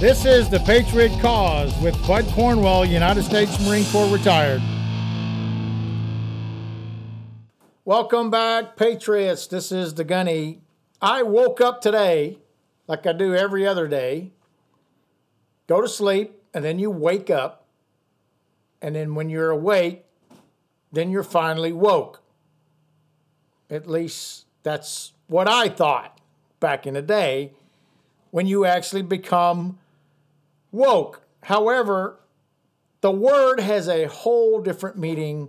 This is the Patriot Cause with Bud Cornwell, United States Marine Corps retired. Welcome back, Patriots. This is the Gunny. I woke up today, like I do every other day, go to sleep, and then you wake up. And then when you're awake, then you're finally woke. At least that's what I thought back in the day when you actually become woke. However, the word has a whole different meaning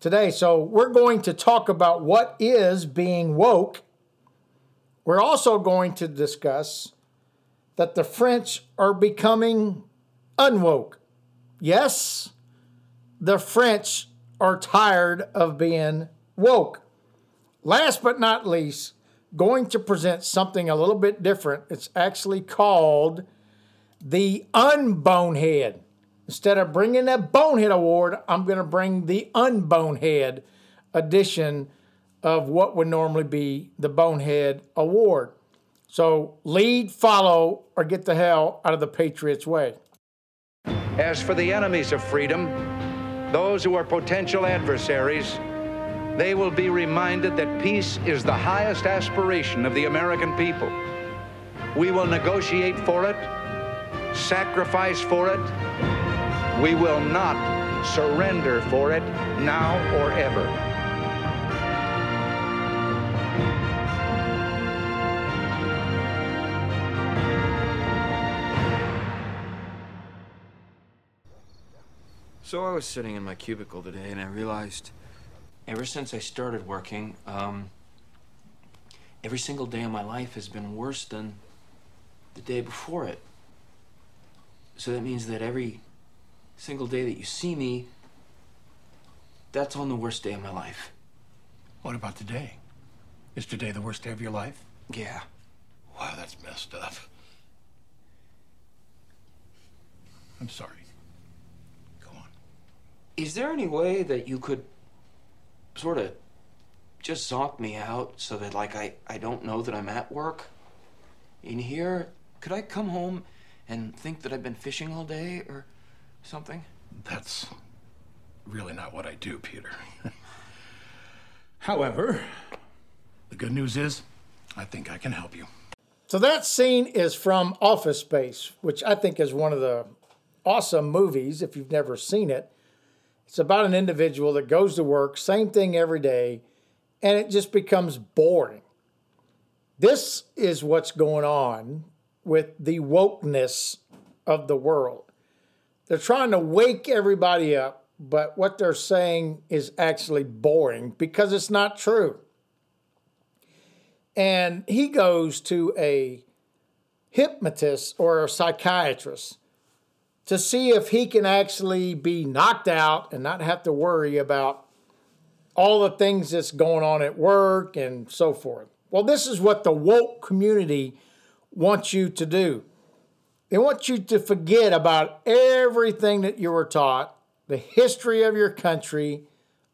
today. So we're going to talk about what is being woke. We're also going to discuss that the French are becoming unwoke. Yes, the French are tired of being woke. Last but not least, going to present something a little bit different. It's actually called the Unbonehead. Instead of bringing a Bonehead Award, I'm going to bring the Unbonehead edition of what would normally be the Bonehead Award. So lead, follow, or get the hell out of the Patriots' way. As for the enemies of freedom, those who are potential adversaries, they will be reminded that peace is the highest aspiration of the American people. We will negotiate for it, sacrifice for it. We will not surrender for it now or ever. So I was sitting in my cubicle today and I realized ever since I started working, um, every single day of my life has been worse than the day before it. So that means that every single day that you see me, that's on the worst day of my life. What about today? Is today the worst day of your life? Yeah. Wow, that's messed up. I'm sorry. Go on. Is there any way that you could sort of just zonk me out so that, like, I, I don't know that I'm at work in here? Could I come home and think that I've been fishing all day or something? That's really not what I do, Peter. However, the good news is, I think I can help you. So that scene is from Office Space, which I think is one of the awesome movies if you've never seen it. It's about an individual that goes to work, same thing every day, and it just becomes boring. This is what's going on with the wokeness of the world. They're trying to wake everybody up, but what they're saying is actually boring because it's not true. And he goes to a hypnotist or a psychiatrist to see if he can actually be knocked out and not have to worry about all the things that's going on at work and so forth. Well, this is what the woke community wants you to do. They want you to forget about everything that you were taught, the history of your country,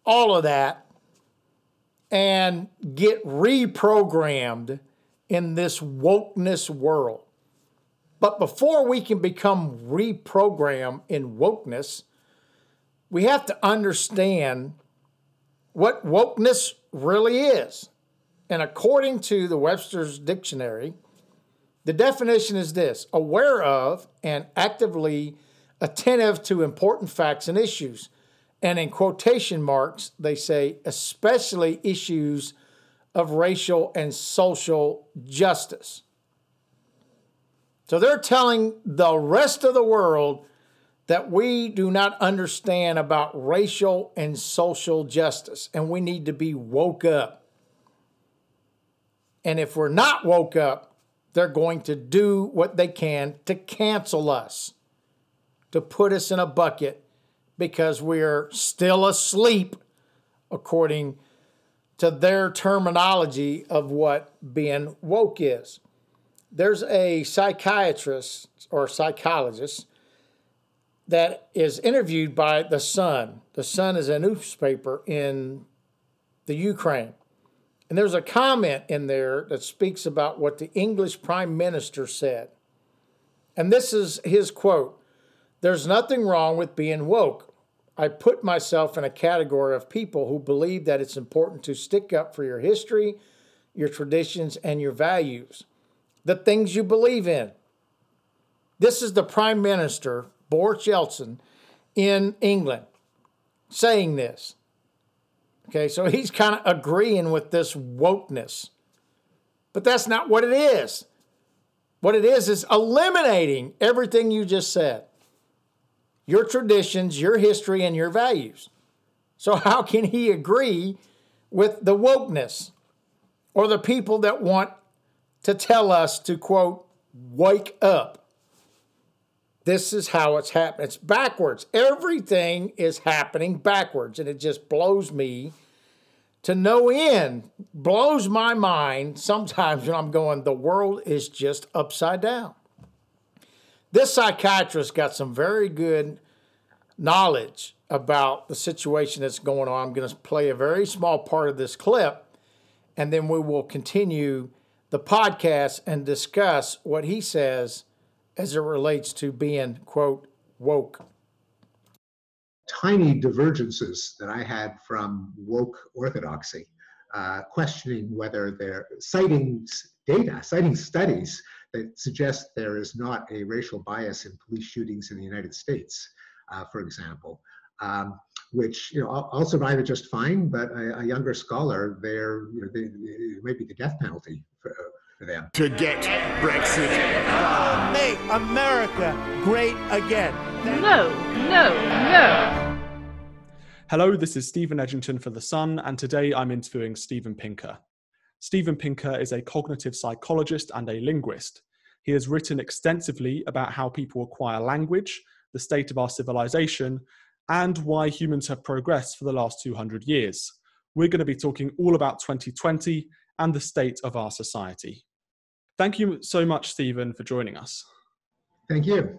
all of that, and get reprogrammed in this wokeness world. But before we can become reprogrammed in wokeness, we have to understand what wokeness really is. And according to the Webster's Dictionary, the definition is this aware of and actively attentive to important facts and issues. And in quotation marks, they say, especially issues of racial and social justice. So they're telling the rest of the world that we do not understand about racial and social justice, and we need to be woke up. And if we're not woke up, they're going to do what they can to cancel us, to put us in a bucket because we're still asleep, according to their terminology of what being woke is there's a psychiatrist or psychologist that is interviewed by The Sun. The Sun is a newspaper in the Ukraine. And there's a comment in there that speaks about what the English Prime Minister said. And this is his quote There's nothing wrong with being woke. I put myself in a category of people who believe that it's important to stick up for your history, your traditions, and your values, the things you believe in. This is the Prime Minister, Boris Yeltsin, in England saying this. Okay, so he's kind of agreeing with this wokeness. But that's not what it is. What it is is eliminating everything you just said your traditions, your history, and your values. So, how can he agree with the wokeness or the people that want to tell us to, quote, wake up? This is how it's happening. It's backwards. Everything is happening backwards, and it just blows me to no end, blows my mind sometimes when I'm going, the world is just upside down. This psychiatrist got some very good knowledge about the situation that's going on. I'm going to play a very small part of this clip, and then we will continue the podcast and discuss what he says as it relates to being, quote, woke. Tiny divergences that I had from woke orthodoxy, uh, questioning whether they're citing data, citing studies that suggest there is not a racial bias in police shootings in the United States, uh, for example. Um, which you know I'll, I'll, survive it just fine, but a, a younger scholar, there you know, they, it might be the death penalty for, for them. To get Brexit. Make America great again. No, no, no. Hello, this is Stephen Edgington for The Sun, and today I'm interviewing Steven Pinker. Steven Pinker is a cognitive psychologist and a linguist. He has written extensively about how people acquire language, the state of our civilization, and why humans have progressed for the last 200 years. We're going to be talking all about 2020 and the state of our society. Thank you so much, Steven, for joining us. Thank you.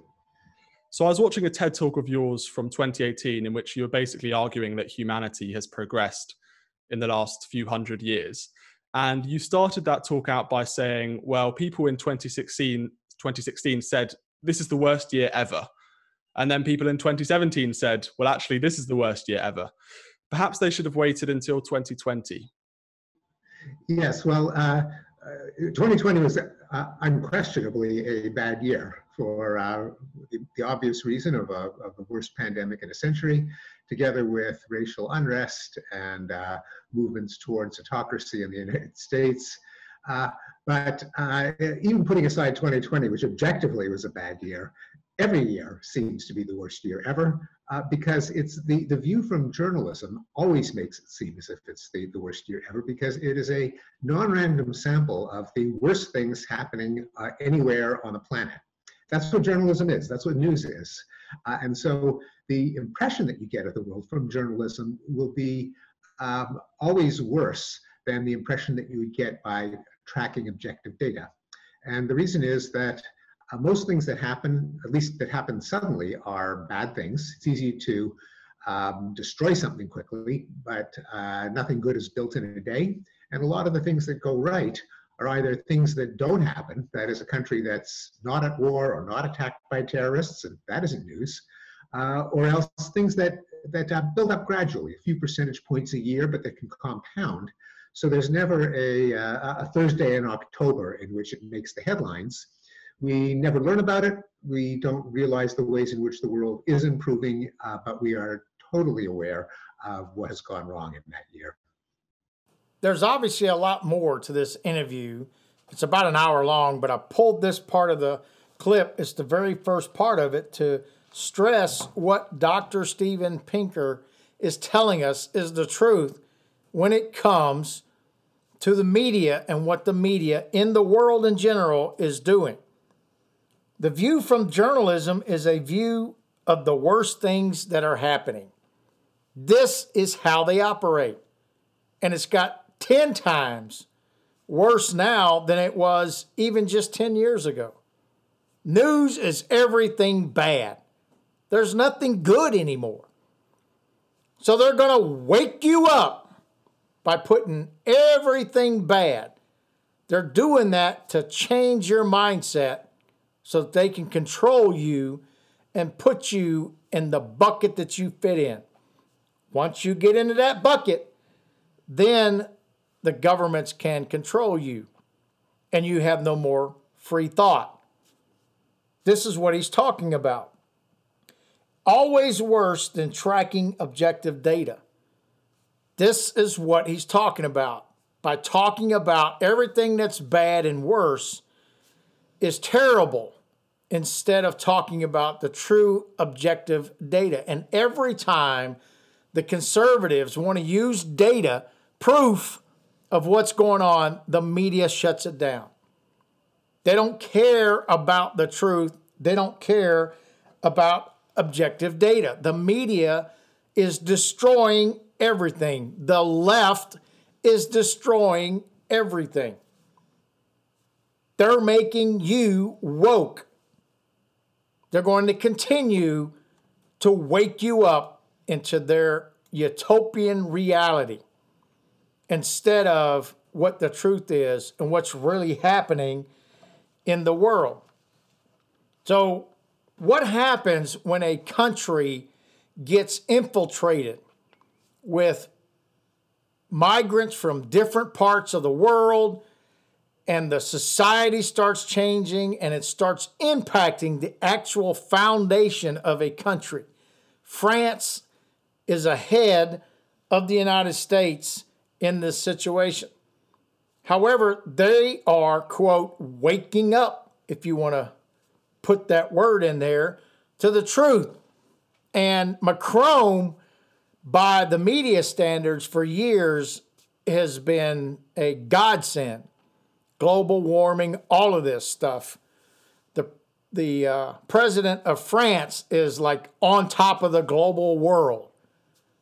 So, I was watching a TED talk of yours from 2018 in which you were basically arguing that humanity has progressed in the last few hundred years. And you started that talk out by saying, well, people in 2016, 2016 said, this is the worst year ever. And then people in 2017 said, well, actually, this is the worst year ever. Perhaps they should have waited until 2020. Yes, well, uh, uh, 2020 was uh, unquestionably a bad year for uh, the, the, obvious reason of, a, of the worst pandemic in a century, together with racial unrest and uh, movements towards autocracy in the United States. Uh, but uh, even putting aside 2020, which objectively was a bad year, every year seems to be the worst year ever uh, because it's the, the view from journalism always makes it seem as if it's the, the worst year ever because it is a non-random sample of the worst things happening uh, anywhere on the planet. That's what journalism is. That's what news is. Uh, and so the impression that you get of the world from journalism will be um, always worse than the impression that you would get by tracking objective data. And the reason is that uh, most things that happen, at least that happen suddenly, are bad things. It's easy to um, destroy something quickly, but uh, nothing good is built in a day. And a lot of the things that go right are either things that don't happen, that is a country that's not at war or not attacked by terrorists, and that isn't news, uh, or else things that, that uh, build up gradually, a few percentage points a year, but that can compound. So there's never a, uh, a Thursday in October in which it makes the headlines. We never learn about it. We don't realize the ways in which the world is improving, uh, but we are totally aware of what has gone wrong in that year there's obviously a lot more to this interview. It's about an hour long, but I pulled this part of the clip. It's the very first part of it to stress what Dr. Steven Pinker is telling us is the truth when it comes to the media and what the media in the world in general is doing. The view from journalism is a view of the worst things that are happening. This is how they operate. And it's got 10 times worse now than it was even just 10 years ago. News is everything bad. There's nothing good anymore. So they're going to wake you up by putting everything bad. They're doing that to change your mindset so that they can control you and put you in the bucket that you fit in. Once you get into that bucket, then the governments can control you and you have no more free thought. This is what he's talking about. Always worse than tracking objective data. This is what he's talking about. By talking about everything that's bad and worse is terrible instead of talking about the true objective data. And every time the conservatives want to use data, proof of what's going on, the media shuts it down. They don't care about the truth, they don't care about objective data. The media is destroying everything, the left is destroying everything. They're making you woke. They're going to continue to wake you up into their utopian reality instead of what the truth is and what's really happening in the world. So, what happens when a country gets infiltrated with migrants from different parts of the world and the society starts changing and it starts impacting the actual foundation of a country? France is ahead of the United States in this situation. However, they are, quote, waking up, if you want to put that word in there, to the truth. And Macron, by the media standards for years, has been a godsend. Global warming, all of this stuff. The, the uh, president of France is like on top of the global world.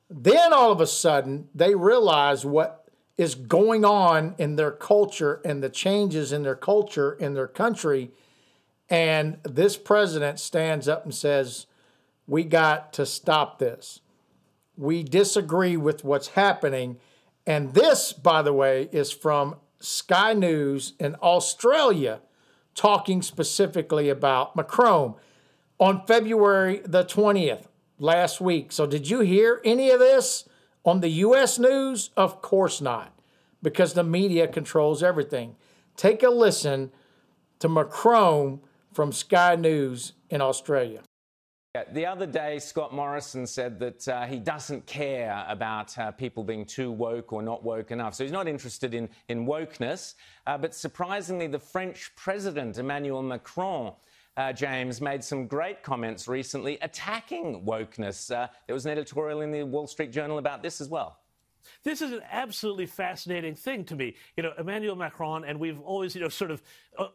Then all of a sudden, they realize what is going on in their culture and the changes in their culture in their country. And this president stands up and says, We got to stop this. We disagree with what's happening. And this, by the way, is from Sky News in Australia, talking specifically about Macron on February the 20th last week. So, did you hear any of this on the US news? Of course not, because the media controls everything. Take a listen to Macron from Sky News in Australia. The other day, Scott Morrison said that uh, he doesn't care about uh, people being too woke or not woke enough. So he's not interested in, in wokeness. Uh, but surprisingly, the French president, Emmanuel Macron, uh, James, made some great comments recently attacking wokeness. Uh, there was an editorial in the Wall Street Journal about this as well. This is an absolutely fascinating thing to me. You know, Emmanuel Macron, and we've always, you know, sort of,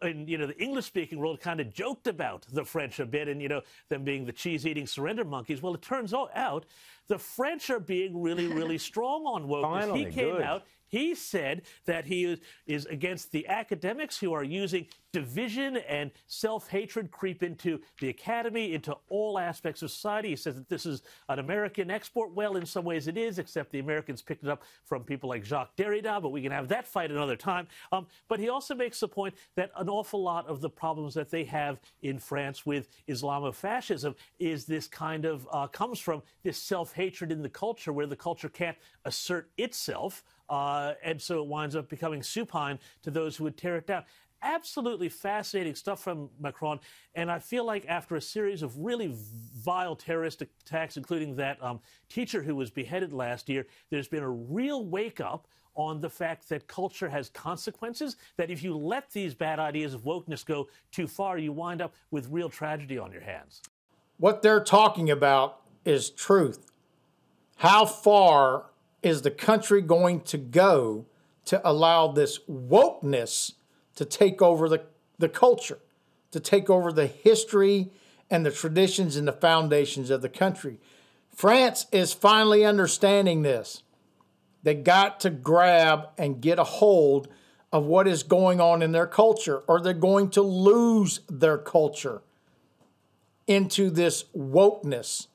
in, you know, the English speaking world kind of joked about the French a bit and, you know, them being the cheese eating surrender monkeys. Well, it turns out the French are being really, really strong on wokeness. Finally, he came good. out he said that he is against the academics who are using division and self hatred creep into the academy, into all aspects of society. He says that this is an American export. Well, in some ways it is, except the Americans picked it up from people like Jacques Derrida, but we can have that fight another time. Um, but he also makes the point that an awful lot of the problems that they have in France with Islamofascism is this kind of uh, comes from this self hatred in the culture where the culture can't assert itself. Uh, and so it winds up becoming supine to those who would tear it down. Absolutely fascinating stuff from Macron. And I feel like after a series of really vile terrorist attacks, including that um, teacher who was beheaded last year, there's been a real wake up on the fact that culture has consequences, that if you let these bad ideas of wokeness go too far, you wind up with real tragedy on your hands. What they're talking about is truth. How far is the country going to go to allow this wokeness to take over the, the culture, to take over the history and the traditions and the foundations of the country? France is finally understanding this. They got to grab and get a hold of what is going on in their culture, or they're going to lose their culture into this wokeness.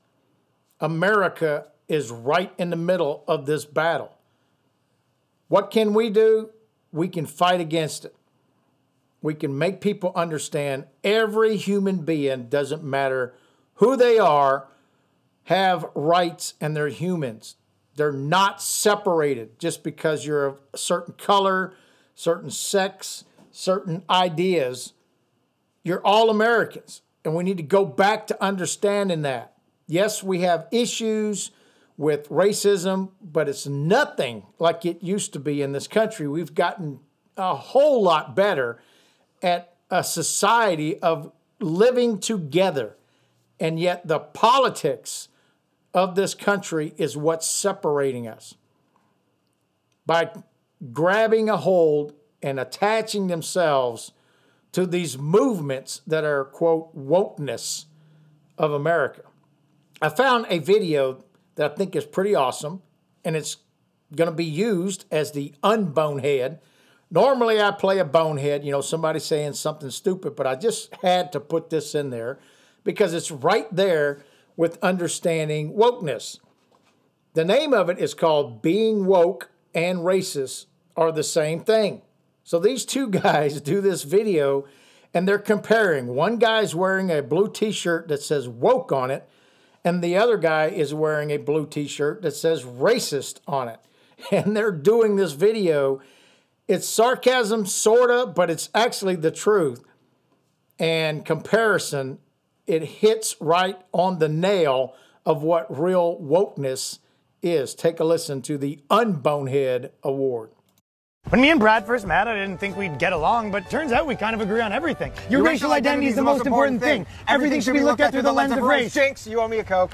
America is right in the middle of this battle. What can we do? We can fight against it. We can make people understand every human being, doesn't matter who they are, have rights and they're humans. They're not separated just because you're of a certain color, certain sex, certain ideas. You're all Americans. And we need to go back to understanding that. Yes, we have issues with racism, but it's nothing like it used to be in this country. We've gotten a whole lot better at a society of living together. And yet, the politics of this country is what's separating us. By grabbing a hold and attaching themselves to these movements that are, quote, wokeness of America. I found a video that I think is pretty awesome, and it's going to be used as the unbonehead. Normally, I play a bonehead, you know, somebody saying something stupid, but I just had to put this in there because it's right there with understanding wokeness. The name of it is called Being Woke and Racist Are the Same Thing. So these two guys do this video and they're comparing. One guy's wearing a blue t shirt that says woke on it, and the other guy is wearing a blue t shirt that says racist on it. And they're doing this video. It's sarcasm, sorta, but it's actually the truth. And comparison, it hits right on the nail of what real wokeness is. Take a listen to the Unbonehead Award. When me and Brad first met, I didn't think we'd get along, but turns out we kind of agree on everything. Your, Your racial, identity is the most important thing. thing. Everything, should be looked at through the lens of race. Jinx, you owe me a Coke.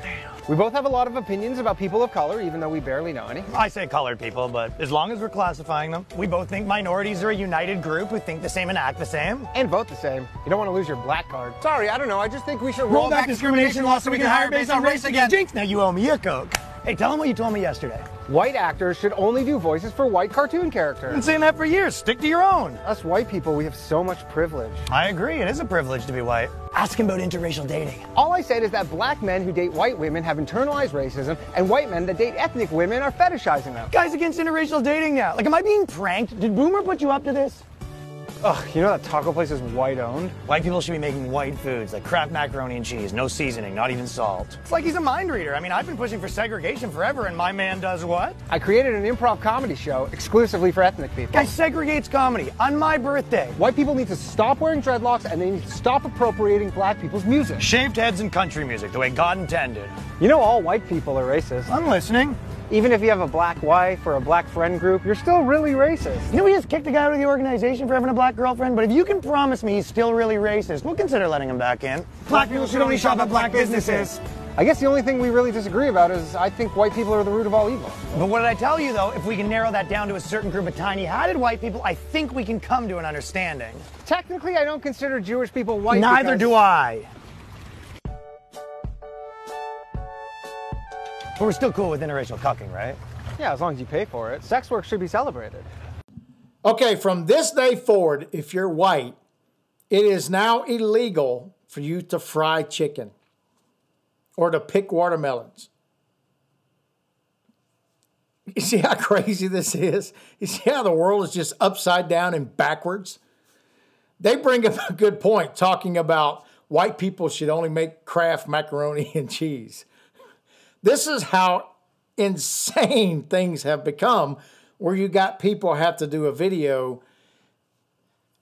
We both have a lot of opinions about people of color, even though we barely know any. I say colored people, but as long as we're classifying them, we both think minorities are a united group who think the same and act the same. And vote the same. You don't want to lose your black card. Sorry, I don't know. I just think we should roll, roll back, back discrimination laws so we can hire based on race again. Jinx, now you owe me a Coke. Hey, tell them what you told me yesterday. White actors should only do voices for white cartoon characters. I've been saying that for years. Stick to your own. Us white people, we have so much privilege. I agree. It is a privilege to be white. Ask him about interracial dating. All I said is that black men who date white women have internalized racism, and white men that date ethnic women are fetishizing them. Guys against interracial dating now. Like, am I being pranked? Did Boomer put you up to this? Ugh, you know that taco place is white owned? White people should be making white foods like Kraft macaroni and cheese, no seasoning, not even salt. It's like he's a mind reader. I mean, I've been pushing for segregation forever, and my man does what? I created an improv comedy show exclusively for ethnic people. Guy segregates comedy on my birthday. White people need to stop wearing dreadlocks and they need to stop appropriating black people's music. Shaved heads and country music, the way God intended. You know all white people are racist. I'm listening. Even if you have a black wife or a black friend group, you're still really racist. You know, we just kicked a guy out of the organization for having a black girlfriend, but if you can promise me he's still really racist, we'll consider letting him back in. Black people should only shop at black businesses. I guess the only thing we really disagree about is I think white people are the root of all evil. But what did I tell you, though? If we can narrow that down to a certain group of tiny hatted white people, I think we can come to an understanding. Technically, I don't consider Jewish people white. Neither do I. But we're still cool with interracial cucking, right? Yeah, as long as you pay for it. Sex work should be celebrated. Okay, from this day forward, if you're white, it is now illegal for you to fry chicken or to pick watermelons. You see how crazy this is? You see how the world is just upside down and backwards? They bring up a good point talking about white people should only make Kraft macaroni and cheese. This is how insane things have become where you got people have to do a video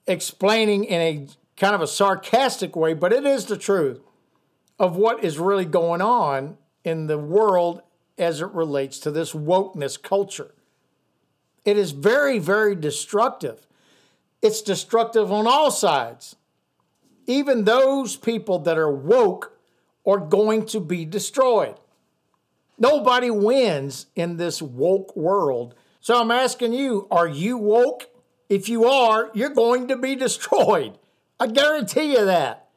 explaining in a kind of a sarcastic way, but it is the truth of what is really going on in the world as it relates to this wokeness culture. It is very, very destructive. It's destructive on all sides. Even those people that are woke are going to be destroyed. Nobody wins in this woke world. So I'm asking you, are you woke? If you are, you're going to be destroyed. I guarantee you that.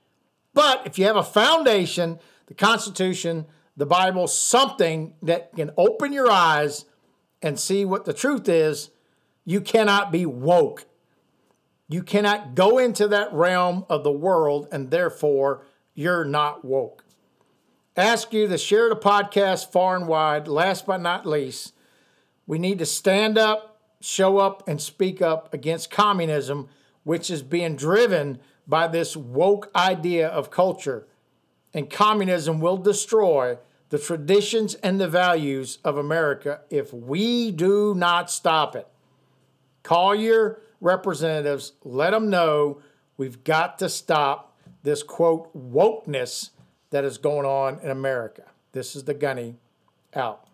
But if you have a foundation, the Constitution, the Bible, something that can open your eyes and see what the truth is, you cannot be woke. You cannot go into that realm of the world, and therefore, you're not woke ask you to share the podcast far and wide. Last but not least, we need to stand up show up and speak up against communism, which is being driven by this woke idea of culture. And communism will destroy the traditions and the values of America if we do not stop it. Call your representatives, let them know we've got to stop this quote wokeness that is going on in America. This is the gunny out.